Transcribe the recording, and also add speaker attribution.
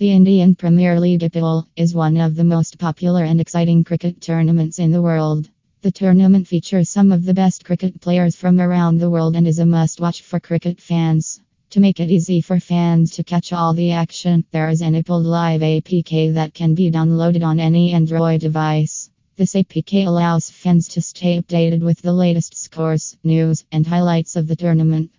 Speaker 1: The Indian Premier League IPL is one of the most popular and exciting cricket tournaments in the world. The tournament features some of the best cricket players from around the world and is a must watch for cricket fans. To make it easy for fans to catch all the action, there is an IPL Live APK that can be downloaded on any Android device. This APK allows fans to stay updated with the latest scores, news, and highlights of the tournament.